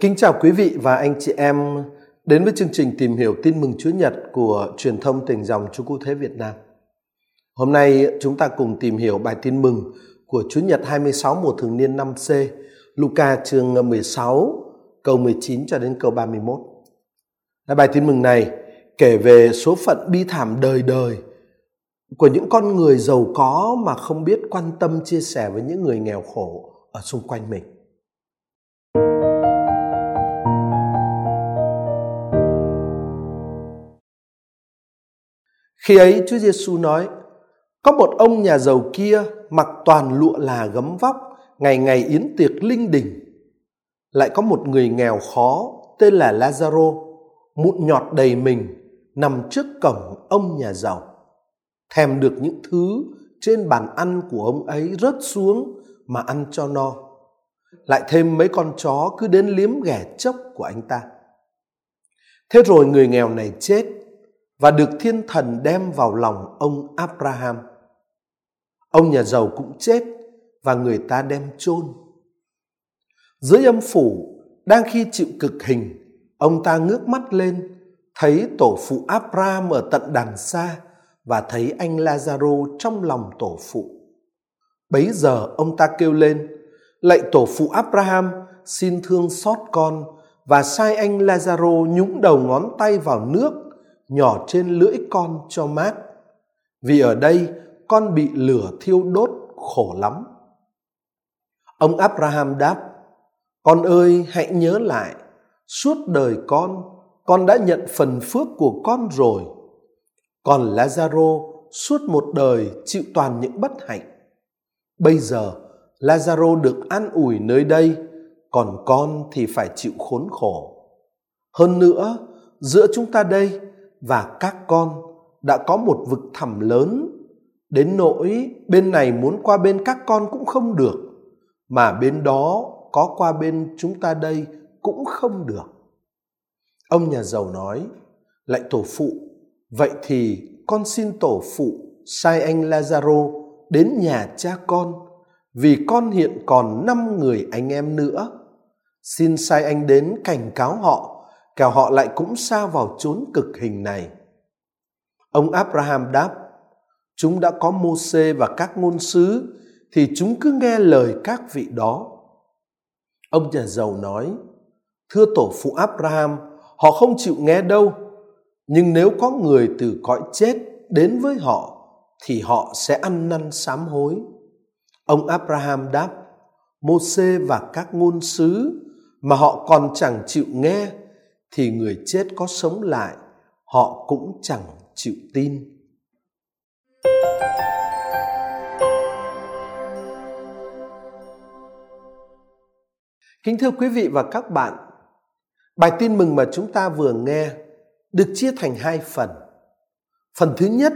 Kính chào quý vị và anh chị em đến với chương trình tìm hiểu tin mừng Chúa Nhật của truyền thông tình dòng Chúa Cứu Thế Việt Nam. Hôm nay chúng ta cùng tìm hiểu bài tin mừng của Chúa Nhật 26 mùa thường niên năm C, Luca chương 16 câu 19 cho đến câu 31. Là bài tin mừng này kể về số phận bi thảm đời đời của những con người giàu có mà không biết quan tâm chia sẻ với những người nghèo khổ ở xung quanh mình. Khi ấy Chúa Giêsu nói: Có một ông nhà giàu kia mặc toàn lụa là gấm vóc, ngày ngày yến tiệc linh đình. Lại có một người nghèo khó tên là Lazaro, mụn nhọt đầy mình, nằm trước cổng ông nhà giàu. Thèm được những thứ trên bàn ăn của ông ấy rớt xuống mà ăn cho no. Lại thêm mấy con chó cứ đến liếm ghẻ chốc của anh ta. Thế rồi người nghèo này chết và được thiên thần đem vào lòng ông Abraham. Ông nhà giàu cũng chết và người ta đem chôn. Dưới âm phủ, đang khi chịu cực hình, ông ta ngước mắt lên, thấy tổ phụ Abraham ở tận đằng xa và thấy anh Lazaro trong lòng tổ phụ. Bấy giờ ông ta kêu lên, lạy tổ phụ Abraham, xin thương xót con và sai anh Lazaro nhúng đầu ngón tay vào nước nhỏ trên lưỡi con cho mát. Vì ở đây, con bị lửa thiêu đốt khổ lắm. Ông abraham đáp, con ơi, hãy nhớ lại, suốt đời con con đã nhận phần phước của con rồi. Còn lazaro suốt một đời chịu toàn những bất hạnh. Bây giờ, lazaro được an ủi nơi đây, còn con thì phải chịu khốn khổ. Hơn nữa, giữa chúng ta đây và các con đã có một vực thẳm lớn. Đến nỗi bên này muốn qua bên các con cũng không được, mà bên đó có qua bên chúng ta đây cũng không được. Ông nhà giàu nói lại tổ phụ, vậy thì con xin tổ phụ sai anh lazaro đến nhà cha con, vì con hiện còn năm người anh em nữa. Xin sai anh đến cảnh cáo họ kẻo họ lại cũng xa vào chốn cực hình này. Ông Abraham đáp, chúng đã có Môse và các ngôn sứ thì chúng cứ nghe lời các vị đó. Ông nhà giàu nói, thưa tổ phụ Abraham, họ không chịu nghe đâu, nhưng nếu có người từ cõi chết đến với họ thì họ sẽ ăn năn sám hối. Ông Abraham đáp, Môse và các ngôn sứ mà họ còn chẳng chịu nghe thì người chết có sống lại, họ cũng chẳng chịu tin. Kính thưa quý vị và các bạn, bài tin mừng mà chúng ta vừa nghe được chia thành hai phần. Phần thứ nhất,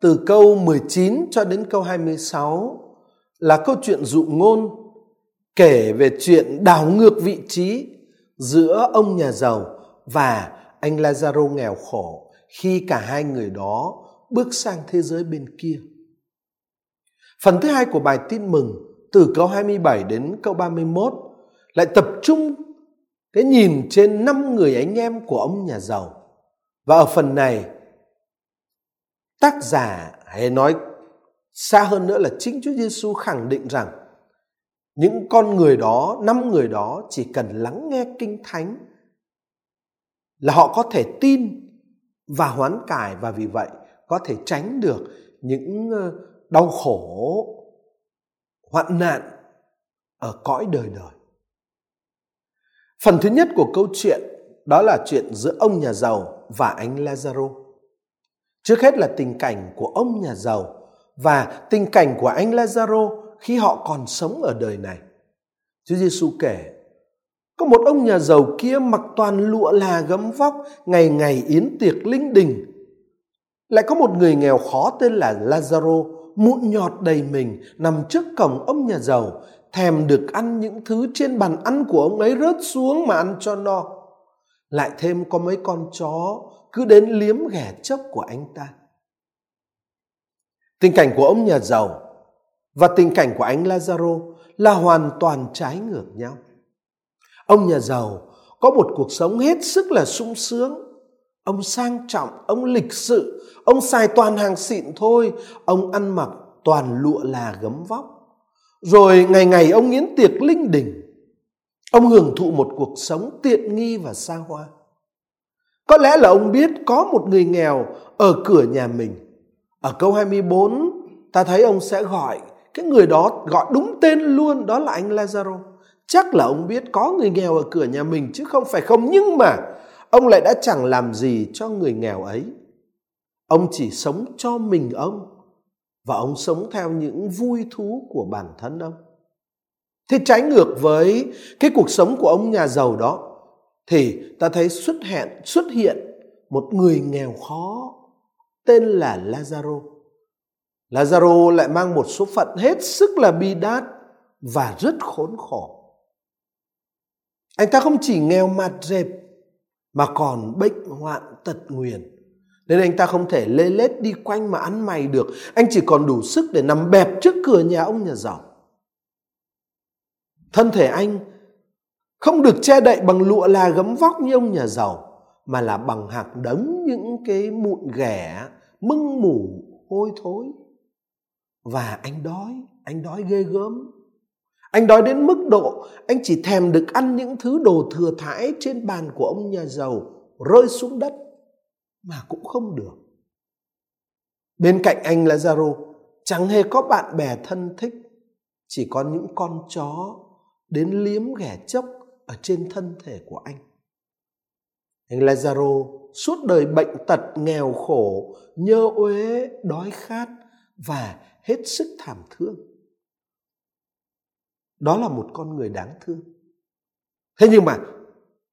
từ câu 19 cho đến câu 26 là câu chuyện dụ ngôn kể về chuyện đảo ngược vị trí giữa ông nhà giàu và anh Lazaro nghèo khổ khi cả hai người đó bước sang thế giới bên kia. Phần thứ hai của bài tin mừng từ câu 27 đến câu 31 lại tập trung cái nhìn trên năm người anh em của ông nhà giàu. Và ở phần này tác giả hay nói xa hơn nữa là chính Chúa Giêsu khẳng định rằng những con người đó, năm người đó chỉ cần lắng nghe kinh thánh là họ có thể tin và hoán cải và vì vậy có thể tránh được những ờ, đau khổ, hoạn nạn ở cõi đời đời. Phần thứ nhất của câu chuyện đó là chuyện giữa ông nhà giàu và anh lazaro. Trước hết là tình cảnh của ông nhà giàu và tình cảnh của anh lazaro khi họ còn sống ở đời này. Chúa giêsu kể có một ông nhà giàu kia mặc toàn lụa là gấm vóc, ngày ngày yến tiệc linh đình. Lại có một người nghèo khó tên là Lazaro, mụn nhọt đầy mình, nằm trước cổng ông nhà giàu, thèm được ăn những thứ trên bàn ăn của ông ấy rớt xuống mà ăn cho no. Lại thêm có mấy con chó cứ đến liếm ghẻ chốc của anh ta. Tình cảnh của ông nhà giàu và tình cảnh của anh Lazaro là hoàn toàn trái ngược nhau. Ông nhà giàu có một cuộc sống hết sức là sung sướng. Ông sang trọng, ông lịch sự, ông xài toàn hàng xịn thôi, ông ăn mặc toàn lụa là gấm vóc. Rồi ngày ngày ông yến tiệc linh đình. Ông hưởng thụ một cuộc sống tiện nghi và xa hoa. Có lẽ là ông biết có một người nghèo ở cửa nhà mình. Ở câu 24, ta thấy ông sẽ gọi cái người đó gọi đúng tên luôn đó là anh Lazaro. Chắc là ông biết có người nghèo ở cửa nhà mình chứ không phải không, nhưng mà ông lại đã chẳng làm gì cho người nghèo ấy. Ông chỉ sống cho mình ông, và ông sống theo những vui thú của bản thân ông. Thế trái ngược với cái cuộc sống của ông nhà giàu đó, thì ta thấy xuất hiện xuất hiện một người nghèo khó, tên là Lazaro. Lazaro lại mang một số phận hết sức là bi đát và rất khốn khổ. Anh ta không chỉ nghèo mặt rệp mà còn bệnh hoạn tật nguyền. Nên anh ta không thể lê lết đi quanh mà ăn mày được. Anh chỉ còn đủ sức để nằm bẹp trước cửa nhà ông nhà giàu. Thân thể anh không được che đậy bằng lụa là gấm vóc như ông nhà giàu, mà là bằng hạt đống những cái mụn ghẻ mưng mủ hôi thối và anh đói anh đói ghê gớm anh đói đến mức độ anh chỉ thèm được ăn những thứ đồ thừa thãi trên bàn của ông nhà giàu rơi xuống đất mà cũng không được bên cạnh anh là Lazaro chẳng hề có bạn bè thân thích chỉ có những con chó đến liếm ghẻ chốc ở trên thân thể của anh. Anh Lazaro suốt đời bệnh tật nghèo khổ, nhơ uế, đói khát và hết sức thảm thương. Đó là một con người đáng thương. Thế nhưng mà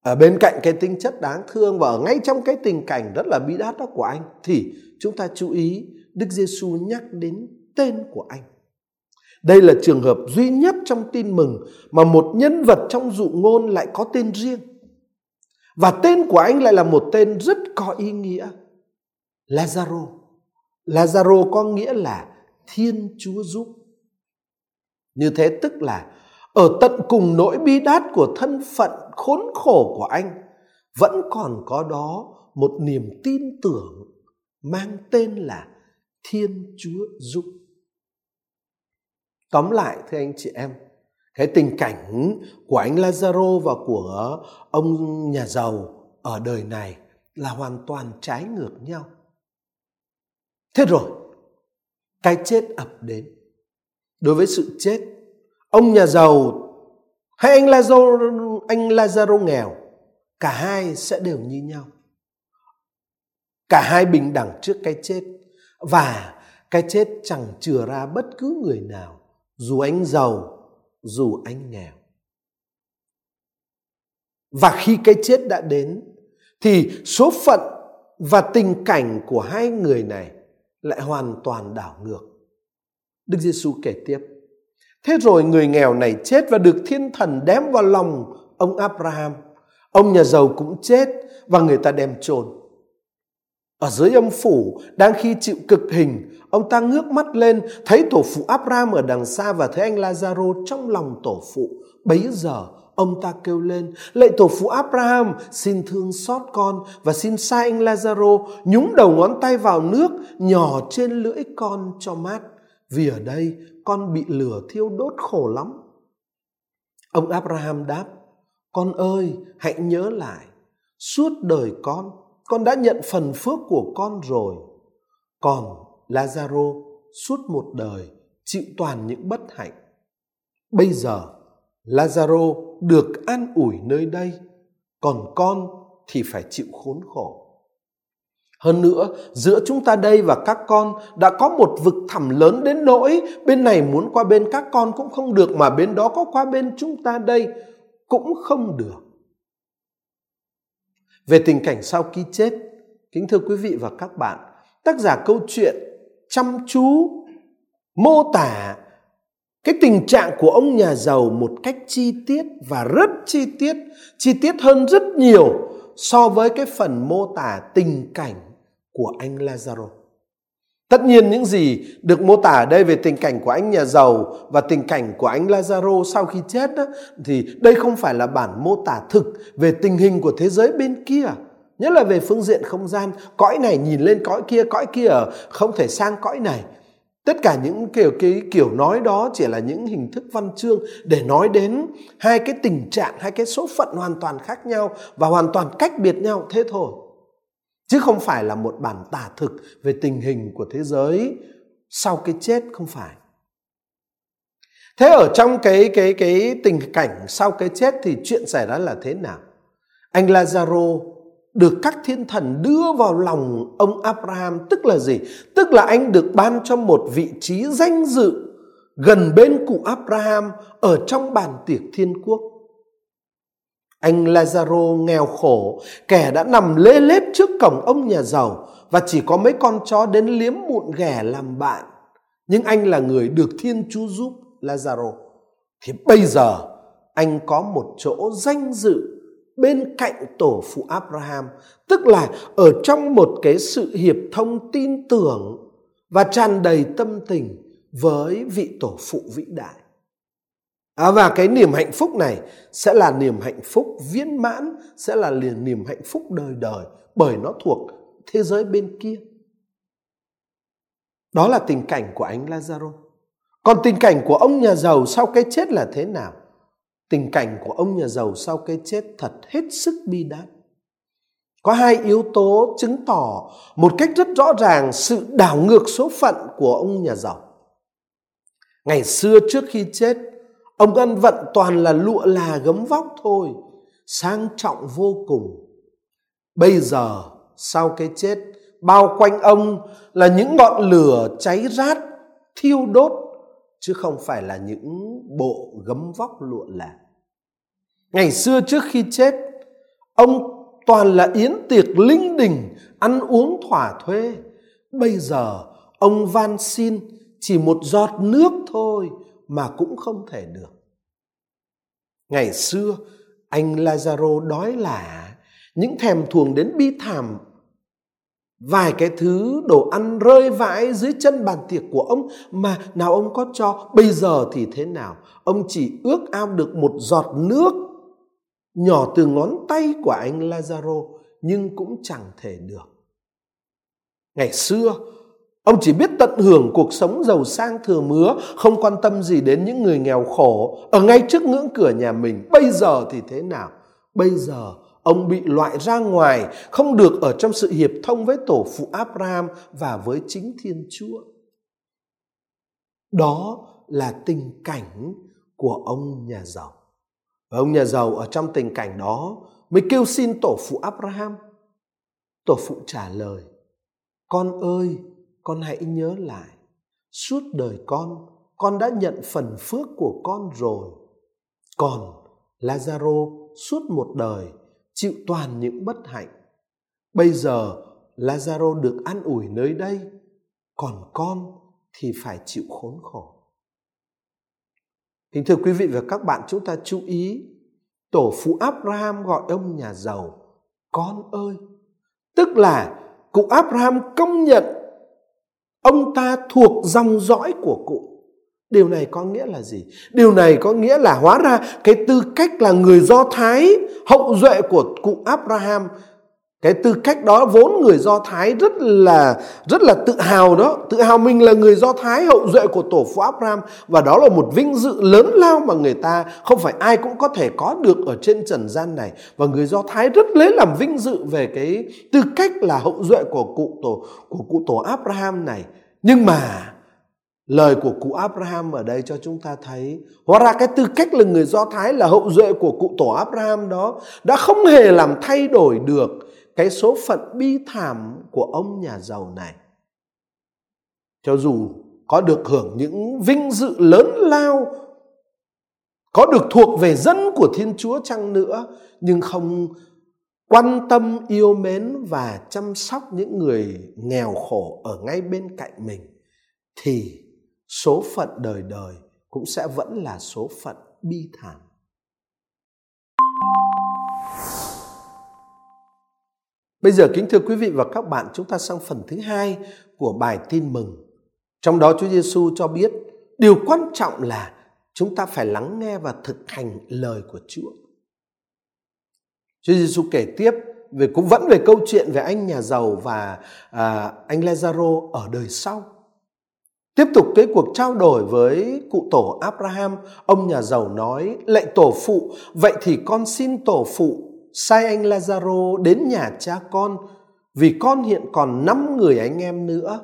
ở bên cạnh cái tính chất đáng thương và ở ngay trong cái tình cảnh rất là bi đát đó của anh thì chúng ta chú ý Đức Giêsu nhắc đến tên của anh. Đây là trường hợp duy nhất trong tin mừng mà một nhân vật trong dụ ngôn lại có tên riêng. Và tên của anh lại là một tên rất có ý nghĩa. Lazaro. Lazaro có nghĩa là Thiên Chúa giúp. Như thế tức là ở tận cùng nỗi bi đát của thân phận khốn khổ của anh vẫn còn có đó một niềm tin tưởng mang tên là Thiên Chúa giúp. Tóm lại thưa anh chị em, cái tình cảnh của anh Lazaro và của ông nhà giàu ở đời này là hoàn toàn trái ngược nhau. Thế rồi, cái chết ập đến. Đối với sự chết, ông nhà giàu hay anh Lazaro, anh Lazaro nghèo, cả hai sẽ đều như nhau. Cả hai bình đẳng trước cái chết và cái chết chẳng chừa ra bất cứ người nào dù anh giàu dù anh nghèo. Và khi cái chết đã đến thì số phận và tình cảnh của hai người này lại hoàn toàn đảo ngược. Đức giêsu kể tiếp thế rồi người nghèo này chết và được thiên thần đem vào lòng ông abraham ông nhà giàu cũng chết và người ta đem chôn ở dưới âm phủ đang khi chịu cực hình Ông ta ngước mắt lên, thấy tổ phụ Abraham ở đằng xa và thấy anh Lazaro trong lòng tổ phụ. Bấy giờ, ông ta kêu lên, lạy tổ phụ Abraham, xin thương xót con và xin sai anh Lazaro nhúng đầu ngón tay vào nước nhỏ trên lưỡi con cho mát. Vì ở đây con bị lửa thiêu đốt khổ lắm. Ông Abraham đáp, con ơi, hãy nhớ lại, suốt đời con, con đã nhận phần phước của con rồi. Còn Lazaro suốt một đời chịu toàn những bất hạnh. Bây giờ Lazaro được an ủi nơi đây, còn con thì phải chịu khốn khổ. Hơn nữa, giữa chúng ta đây và các con đã có một vực thẳm lớn đến nỗi bên này muốn qua bên các con cũng không được mà bên đó có qua bên chúng ta đây cũng không được. Về tình cảnh sau khi chết, kính thưa quý vị và các bạn, tác giả câu chuyện chăm chú mô tả cái tình trạng của ông nhà giàu một cách chi tiết và rất chi tiết chi tiết hơn rất nhiều so với cái phần mô tả tình cảnh của anh Lazaro. Tất nhiên những gì được mô tả ở đây về tình cảnh của anh nhà giàu và tình cảnh của anh Lazaro sau khi chết đó, thì đây không phải là bản mô tả thực về tình hình của thế giới bên kia. Nhất là về phương diện không gian, cõi này nhìn lên cõi kia, cõi kia không thể sang cõi này. Tất cả những kiểu cái kiểu nói đó chỉ là những hình thức văn chương để nói đến hai cái tình trạng, hai cái số phận hoàn toàn khác nhau và hoàn toàn cách biệt nhau thế thôi chứ không phải là một bản tả thực về tình hình của thế giới sau cái chết, không phải. Thế ở trong cái cái cái tình cảnh sau cái chết thì chuyện xảy ra là thế nào? Anh Lazaro được các thiên thần đưa vào lòng ông Abraham, tức là gì? Tức là anh được ban cho một vị trí danh dự gần bên cụ Abraham ở trong bàn tiệc thiên quốc anh Lazaro nghèo khổ, kẻ đã nằm lê lết trước cổng ông nhà giàu và chỉ có mấy con chó đến liếm mụn ghẻ làm bạn. Nhưng anh là người được Thiên Chúa giúp Lazaro. Thì bây giờ anh có một chỗ danh dự bên cạnh tổ phụ Abraham, tức là ở trong một cái sự hiệp thông tin tưởng và tràn đầy tâm tình với vị tổ phụ vĩ đại. À, và cái niềm hạnh phúc này sẽ là niềm hạnh phúc viên mãn, sẽ là liền niềm hạnh phúc đời đời bởi nó thuộc thế giới bên kia. Đó là tình cảnh của anh Lazaro. Còn tình cảnh của ông nhà giàu sau cái chết là thế nào? Tình cảnh của ông nhà giàu sau cái chết thật hết sức bi đát. Có hai yếu tố chứng tỏ một cách rất rõ ràng sự đảo ngược số phận của ông nhà giàu. Ngày xưa trước khi chết, Ông ăn vận toàn là lụa là gấm vóc thôi, sang trọng vô cùng. Bây giờ sau cái chết, bao quanh ông là những ngọn lửa cháy rát, thiêu đốt, chứ không phải là những bộ gấm vóc lụa là. Ngày xưa trước khi chết, ông toàn là yến tiệc linh đình, ăn uống thỏa thuê. Bây giờ ông van xin chỉ một giọt nước thôi mà cũng không thể được. Ngày xưa, anh Lazaro đói lạ, những thèm thuồng đến bi thảm. Vài cái thứ đồ ăn rơi vãi dưới chân bàn tiệc của ông mà nào ông có cho, bây giờ thì thế nào? Ông chỉ ước ao được một giọt nước nhỏ từ ngón tay của anh Lazaro nhưng cũng chẳng thể được. Ngày xưa, Ông chỉ biết tận hưởng cuộc sống giàu sang thừa mứa, không quan tâm gì đến những người nghèo khổ ở ngay trước ngưỡng cửa nhà mình. Bây giờ thì thế nào? Bây giờ ông bị loại ra ngoài, không được ở trong sự hiệp thông với tổ phụ Abraham và với chính Thiên Chúa. Đó là tình cảnh của ông nhà giàu. Và ông nhà giàu ở trong tình cảnh đó mới kêu xin tổ phụ Abraham. Tổ phụ trả lời, con ơi, con hãy nhớ lại. Suốt đời con con đã nhận phần phước của con rồi. Còn lazaro suốt một đời chịu toàn những bất hạnh. Bây giờ lazaro được an ủi nơi đây, còn con thì phải chịu khốn khổ. Kính thưa quý vị và các bạn, chúng ta chú ý, Tổ phụ Abraham gọi ông nhà giàu, Con ơi! Tức là cụ Abraham công nhận ông ta thuộc dòng dõi của cụ. Điều này có nghĩa là gì? Điều này có nghĩa là hóa ra cái tư cách là người do thái, hậu duệ của cụ abraham cái tư cách đó vốn người do thái rất là rất là tự hào đó. Tự hào mình là người do thái, hậu duệ của tổ phụ abraham. Và đó là một vinh dự lớn lao mà người ta không phải ai cũng có thể có được ở trên trần gian này. Và người do thái rất lấy làm vinh dự về cái tư cách là hậu duệ của cụ tổ, của cụ tổ abraham này. Nhưng mà, lời của cụ Abraham ở đây cho chúng ta thấy, hóa ra cái tư cách là người Do Thái là hậu duệ của cụ tổ Abraham đó, đã không hề làm thay đổi được cái số phận bi thảm của ông nhà giàu này. Cho dù có được hưởng những vinh dự lớn lao, có được thuộc về dân của Thiên Chúa chăng nữa, nhưng không quan tâm yêu mến và chăm sóc những người nghèo khổ ở ngay bên cạnh mình, thì số phận đời đời cũng sẽ vẫn là số phận bi thảm Bây giờ kính thưa quý vị và các bạn, chúng ta sang phần thứ hai của bài tin mừng. Trong đó Chúa Giêsu cho biết điều quan trọng là chúng ta phải lắng nghe và thực hành lời của Chúa. Chúa Giêsu kể tiếp về cũng vẫn về câu chuyện về anh nhà giàu và à, anh Lazaro ở đời sau. Tiếp tục cái cuộc trao đổi với cụ tổ Abraham, ông nhà giàu nói, lạy tổ phụ, vậy thì con xin tổ phụ sai anh Lazaro đến nhà cha con, vì con hiện còn năm người anh em nữa,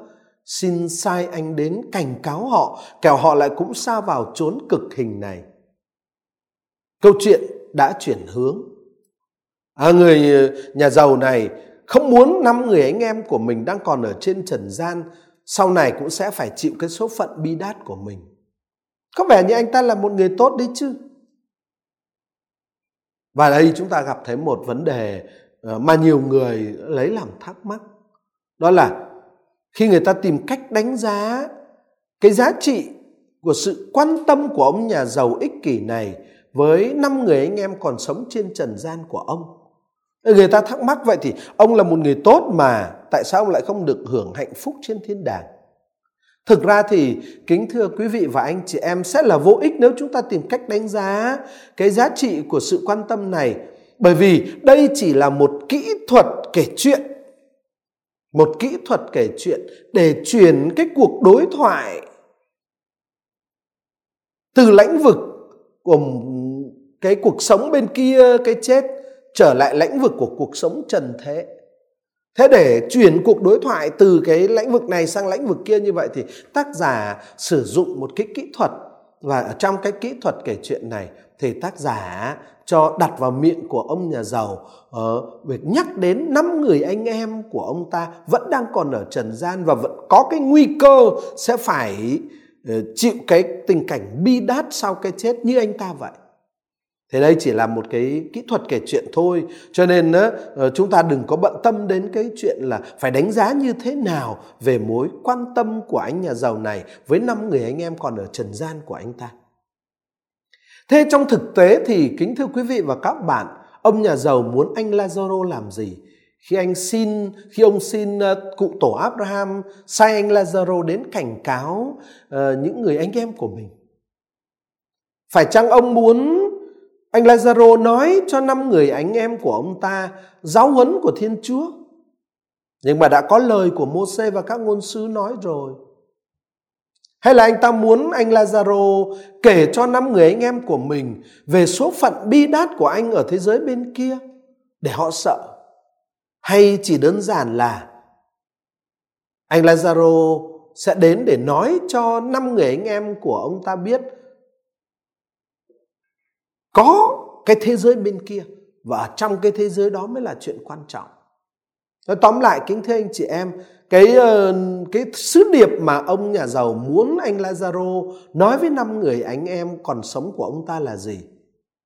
xin sai anh đến cảnh cáo họ, kẻo họ lại cũng xa vào chốn cực hình này. Câu chuyện đã chuyển hướng. À, người ờ, nhà giàu này không muốn năm người anh em của mình đang còn ở trên trần gian sau này cũng sẽ phải chịu cái số phận bi đát của mình. Có vẻ như anh ta là một người tốt đấy chứ. Và đây chúng ta gặp thấy một vấn đề ờ, mà nhiều người lấy làm thắc mắc. Đó là khi người ta tìm cách đánh giá cái giá trị của sự quan tâm của ông nhà giàu ích kỷ này với năm người anh em còn sống trên trần gian của ông. Người ta thắc mắc vậy thì ông là một người tốt mà tại sao ông lại không được hưởng hạnh phúc trên thiên đàng? Thực ra thì, kính thưa quý vị và anh chị em, sẽ là vô ích nếu chúng ta tìm cách đánh giá cái giá trị của sự quan tâm này. Bởi vì đây chỉ là một kỹ thuật kể chuyện. Một kỹ thuật kể chuyện để chuyển cái cuộc đối thoại từ lãnh vực của cái cuộc sống bên kia, cái chết trở lại lãnh vực của cuộc sống trần thế thế để chuyển cuộc đối thoại từ cái lãnh vực này sang lãnh vực kia như vậy thì tác giả sử dụng một cái kỹ thuật và ở trong cái kỹ thuật kể chuyện này thì tác giả cho đặt vào miệng của ông nhà giàu. Uh, việc nhắc đến năm người anh em của ông ta vẫn đang còn ở trần gian và vẫn có cái nguy cơ sẽ phải uh, chịu cái tình cảnh bi đát sau cái chết như anh ta vậy. Thế đây chỉ là một cái kỹ thuật kể chuyện thôi. Cho nên ờ, chúng ta đừng có bận tâm đến cái chuyện là phải đánh giá như thế nào về mối quan tâm của anh nhà giàu này với năm người anh em còn ở trần gian của anh ta. Thế trong thực tế thì kính thưa quý vị và các bạn, ông nhà giàu muốn anh Lazaro làm gì? Khi anh xin, khi ông xin ờ, cụ tổ Abraham sai anh Lazaro đến cảnh cáo uh, những người anh em của mình. Phải chăng ông muốn anh Lazaro nói cho năm người anh em của ông ta giáo huấn của Thiên Chúa. Nhưng mà đã có lời của Môse và các ngôn sứ nói rồi. Hay là anh ta muốn anh Lazaro kể cho năm người anh em của mình về số phận bi đát của anh ở thế giới bên kia để họ sợ? Hay chỉ đơn giản là anh Lazaro sẽ đến để nói cho năm người anh em của ông ta biết có cái thế giới bên kia và trong cái thế giới đó mới là chuyện quan trọng. Nói tóm lại kính thưa anh chị em, cái ờ, cái sứ điệp mà ông nhà giàu muốn anh Lazaro nói với năm người anh em còn sống của ông ta là gì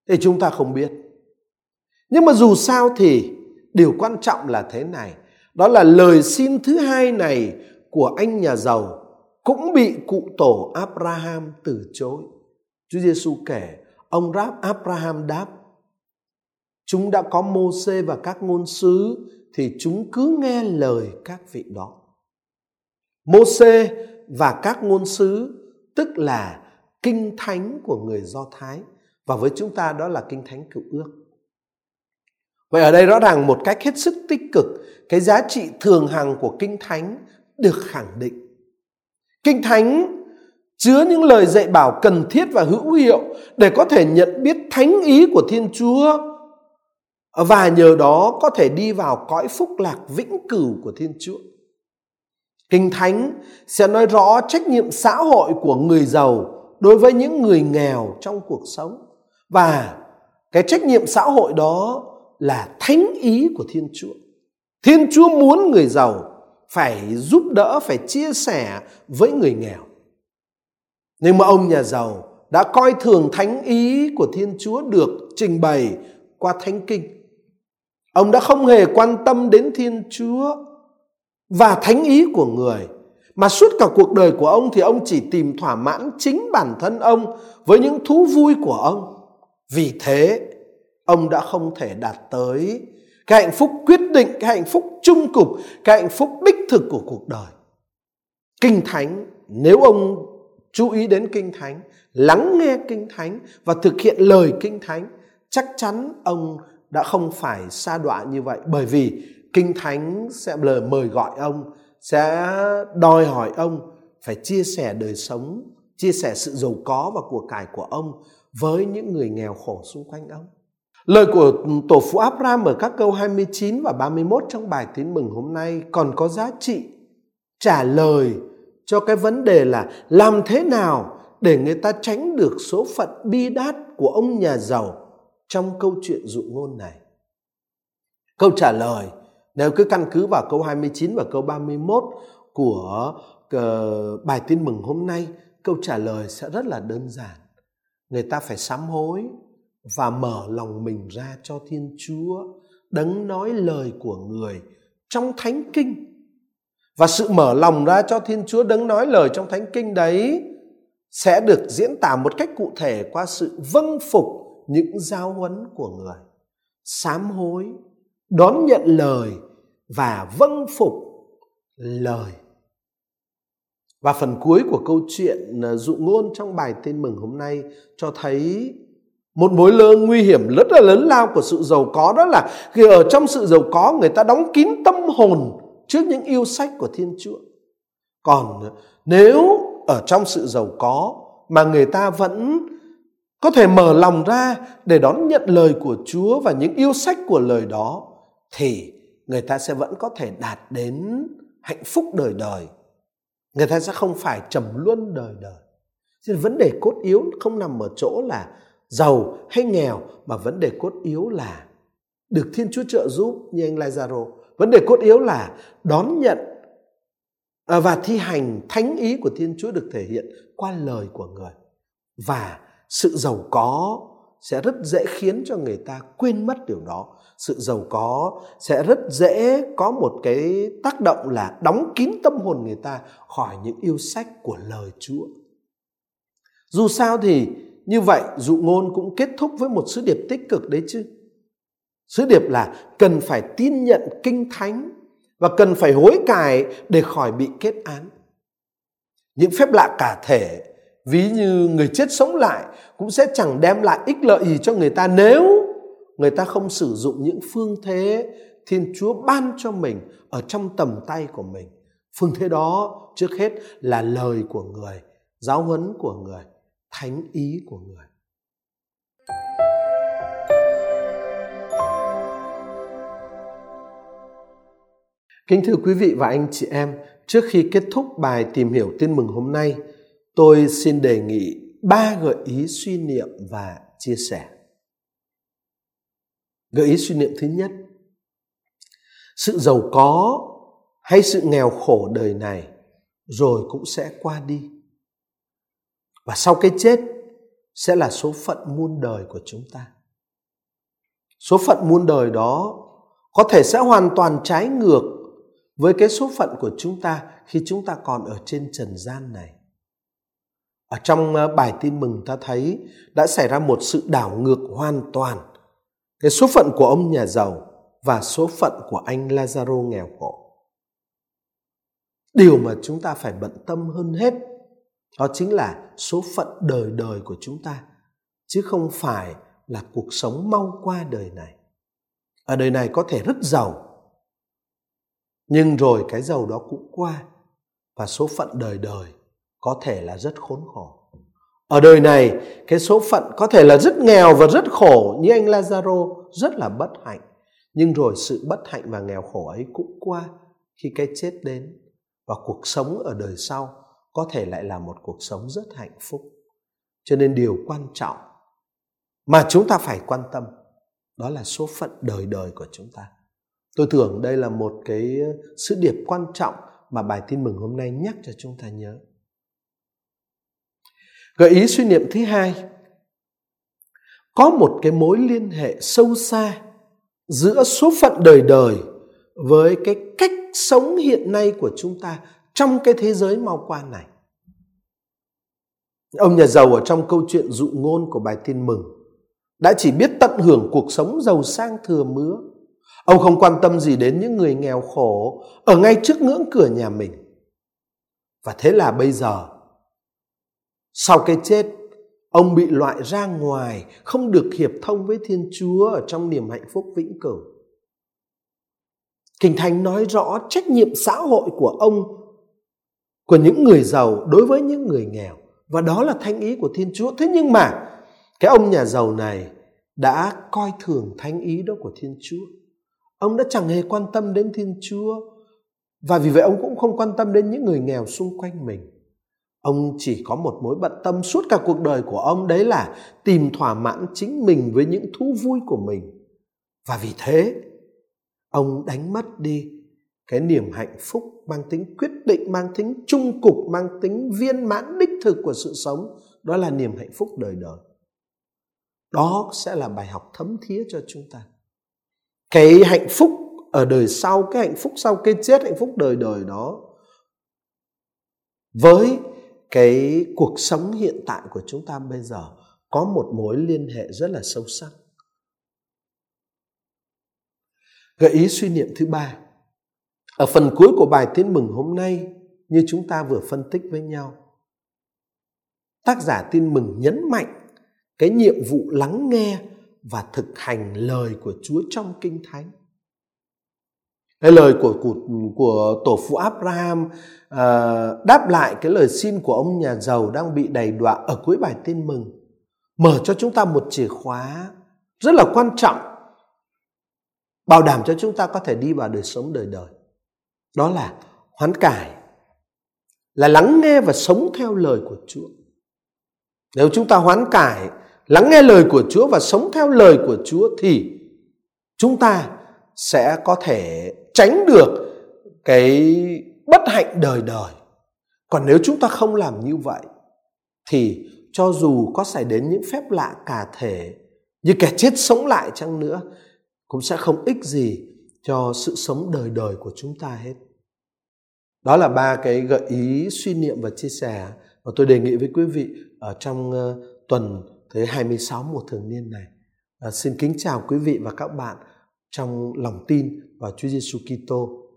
thì chúng ta không biết. Nhưng mà dù sao thì điều quan trọng là thế này, đó là lời xin thứ hai này của anh nhà giàu cũng bị cụ tổ Abraham từ chối. Chúa Giêsu kể, ông Rab Abraham đáp, chúng đã có mô xê và các ngôn sứ thì chúng cứ nghe lời các vị đó. mô xê và các ngôn sứ tức là kinh thánh của người Do Thái và với chúng ta đó là kinh thánh cựu ước. Vậy ở đây rõ ràng một cách hết sức tích cực cái giá trị thường hằng của kinh thánh được khẳng định. Kinh thánh chứa những lời dạy bảo cần thiết và hữu hiệu để có thể nhận biết thánh ý của Thiên Chúa và nhờ đó có thể đi vào cõi phúc lạc vĩnh cửu của Thiên Chúa. Kinh Thánh sẽ nói rõ trách nhiệm xã hội của người giàu đối với những người nghèo trong cuộc sống và cái trách nhiệm xã hội đó là thánh ý của Thiên Chúa. Thiên Chúa muốn người giàu phải giúp đỡ, phải chia sẻ với người nghèo. Nhưng mà ông nhà giàu đã coi thường thánh ý của Thiên Chúa được trình bày qua thánh kinh. Ông đã không hề quan tâm đến Thiên Chúa và thánh ý của người. Mà suốt cả cuộc đời của ông thì ông chỉ tìm thỏa mãn chính bản thân ông với những thú vui của ông. Vì thế, ông đã không thể đạt tới cái hạnh phúc quyết định cái hạnh phúc trung cục cái hạnh phúc đích thực của cuộc đời kinh thánh nếu ông chú ý đến kinh thánh, lắng nghe kinh thánh và thực hiện lời kinh thánh. Chắc chắn ông đã không phải xa đọa như vậy, bởi vì kinh thánh sẽ lời mời gọi ông, sẽ đòi hỏi ông phải chia sẻ đời sống, chia sẻ sự giàu có và của cải của ông với những người nghèo khổ xung quanh ông. Lời của tổ phụ Abraham ở các câu 29 và 31 trong bài tín mừng hôm nay còn có giá trị trả lời cho cái vấn đề là làm thế nào để người ta tránh được số phận bi đát của ông nhà giàu trong câu chuyện dụ ngôn này. Câu trả lời nếu cứ căn cứ vào câu 29 và câu 31 của uh, bài tin mừng hôm nay, câu trả lời sẽ rất là đơn giản. Người ta phải sám hối và mở lòng mình ra cho Thiên Chúa, đấng nói lời của người trong Thánh Kinh. Và sự mở lòng ra cho Thiên Chúa đấng nói lời trong Thánh Kinh đấy sẽ được diễn tả một cách cụ thể qua sự vâng phục những giáo huấn của người. Sám hối, đón nhận lời và vâng phục lời. Và phần cuối của câu chuyện à, dụ ngôn trong bài tin mừng hôm nay cho thấy một mối lơ nguy hiểm rất là lớn lao của sự giàu có đó là khi ở trong sự giàu có người ta đóng kín tâm hồn trước những yêu sách của Thiên Chúa. Còn nếu ở trong sự giàu có mà người ta vẫn có thể mở lòng ra để đón nhận lời của Chúa và những yêu sách của lời đó, thì người ta sẽ vẫn có thể đạt đến hạnh phúc đời đời. Người ta sẽ không phải trầm luân đời đời. Nên vấn đề cốt yếu không nằm ở chỗ là giàu hay nghèo, mà vấn đề cốt yếu là được Thiên Chúa trợ giúp như anh Lazaro. Vấn đề cốt yếu là đón nhận à, và thi hành thánh ý của Thiên Chúa được thể hiện qua lời của người. Và sự giàu có sẽ rất dễ khiến cho người ta quên mất điều đó. Sự giàu có sẽ rất dễ có một cái tác động là đóng kín tâm hồn người ta khỏi những yêu sách của lời Chúa. Dù sao thì như vậy, dụ ngôn cũng kết thúc với một sứ điệp tích cực đấy chứ. Sứ điệp là cần phải tin nhận kinh thánh và cần phải hối cải để khỏi bị kết án. Những phép lạ cả thể, ví như người chết sống lại cũng sẽ chẳng đem lại ích lợi gì cho người ta nếu người ta không sử dụng những phương thế Thiên Chúa ban cho mình ở trong tầm tay của mình. Phương thế đó trước hết là lời của người, giáo huấn của người thánh ý của người Kính thưa quý vị và anh chị em, trước khi kết thúc bài tìm hiểu tin mừng hôm nay, tôi xin đề nghị ba gợi ý suy niệm và chia sẻ. Gợi ý suy niệm thứ nhất, sự giàu có hay sự nghèo khổ đời này rồi cũng sẽ qua đi và sau cái chết sẽ là số phận muôn đời của chúng ta số phận muôn đời đó có thể sẽ hoàn toàn trái ngược với cái số phận của chúng ta khi chúng ta còn ở trên trần gian này. Ở trong ờ, bài tin mừng ta thấy đã xảy ra một sự đảo ngược hoàn toàn. Cái số phận của ông nhà giàu và số phận của anh Lazaro nghèo khổ. Điều mà chúng ta phải bận tâm hơn hết, đó chính là số phận đời đời của chúng ta, chứ không phải là cuộc sống mau qua đời này. Ở đời này có thể rất giàu nhưng rồi cái giàu đó cũng qua, và số phận đời đời có thể là rất khốn khổ. Ở đời này, cái số phận có thể là rất nghèo và rất khổ như anh Lazaro rất là bất hạnh. Nhưng rồi sự bất hạnh và nghèo khổ ấy cũng qua khi cái chết đến, và cuộc sống ở đời sau có thể lại là một cuộc sống rất hạnh phúc. Cho nên điều quan trọng mà chúng ta phải quan tâm đó là số phận đời đời của chúng ta tôi tưởng đây là một cái sứ điệp quan trọng mà bài tin mừng hôm nay nhắc cho chúng ta nhớ gợi ý suy niệm thứ hai có một cái mối liên hệ sâu xa giữa số phận đời đời với cái cách sống hiện nay của chúng ta trong cái thế giới mau qua này. Ông nhà giàu ở trong câu chuyện dụ ngôn của bài tin mừng đã chỉ biết tận hưởng cuộc sống giàu sang thừa mứa. Ông không quan tâm gì đến những người nghèo khổ ở ngay trước ngưỡng cửa nhà mình. Và thế là bây giờ, sau cái chết, ông bị loại ra ngoài, không được hiệp thông với Thiên Chúa ở trong niềm hạnh phúc vĩnh cửu. Kinh Thánh nói rõ trách nhiệm xã hội của ông, của những người giàu đối với những người nghèo. Và đó là thanh ý của Thiên Chúa. Thế nhưng mà cái ông nhà giàu này đã coi thường thanh ý đó của Thiên Chúa. Ông đã chẳng hề quan tâm đến Thiên Chúa. Và vì vậy ông cũng không quan tâm đến những người nghèo xung quanh mình. Ông chỉ có một mối bận tâm suốt cả cuộc đời của ông đấy là tìm thỏa mãn chính mình với những thú vui của mình. Và vì thế, ông đánh mất đi cái niềm hạnh phúc mang tính quyết định, mang tính trung cục, mang tính viên mãn đích thực của sự sống. Đó là niềm hạnh phúc đời đời. Đó sẽ là bài học thấm thía cho chúng ta. Cái hạnh phúc ở đời sau, cái hạnh phúc sau cái chết, hạnh phúc đời đời đó với cái cuộc sống hiện tại của chúng ta bây giờ có một mối liên hệ rất là sâu sắc. Gợi ý suy niệm thứ ba. Ở phần cuối của bài tin mừng hôm nay, như chúng ta vừa phân tích với nhau, tác giả tin mừng nhấn mạnh cái nhiệm vụ lắng nghe và thực hành lời của Chúa trong Kinh Thánh. Cái lời của của, của tổ phụ Abraham uh, đáp lại cái lời xin của ông nhà giàu đang bị đầy đọa ở cuối bài tin mừng mở cho chúng ta một chìa khóa rất là quan trọng bảo đảm cho chúng ta có thể đi vào đời sống đời đời đó là hoán cải là lắng nghe và sống theo lời của Chúa nếu chúng ta hoán cải lắng nghe lời của Chúa và sống theo lời của Chúa thì chúng ta sẽ có thể tránh được cái bất hạnh đời đời. Còn nếu chúng ta không làm như vậy thì cho dù có xảy đến những phép lạ cả thể như kẻ chết sống lại chăng nữa cũng sẽ không ích gì cho sự sống đời đời của chúng ta hết. Đó là ba cái gợi ý suy niệm và chia sẻ mà tôi đề nghị với quý vị ở trong uh, tuần thứ 26 mùa thường niên này. À, xin kính chào quý vị và các bạn trong lòng tin vào Chúa Giêsu Kitô,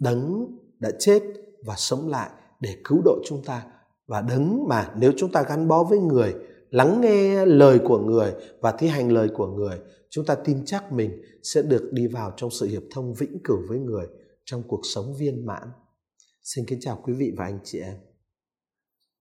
đấng đã chết và sống lại để cứu độ chúng ta và đấng mà nếu chúng ta gắn bó với người, lắng nghe lời của người và thi hành lời của người, chúng ta tin chắc mình sẽ được đi vào trong sự hiệp thông vĩnh cửu với người trong cuộc sống viên mãn. Xin kính chào quý vị và anh chị em.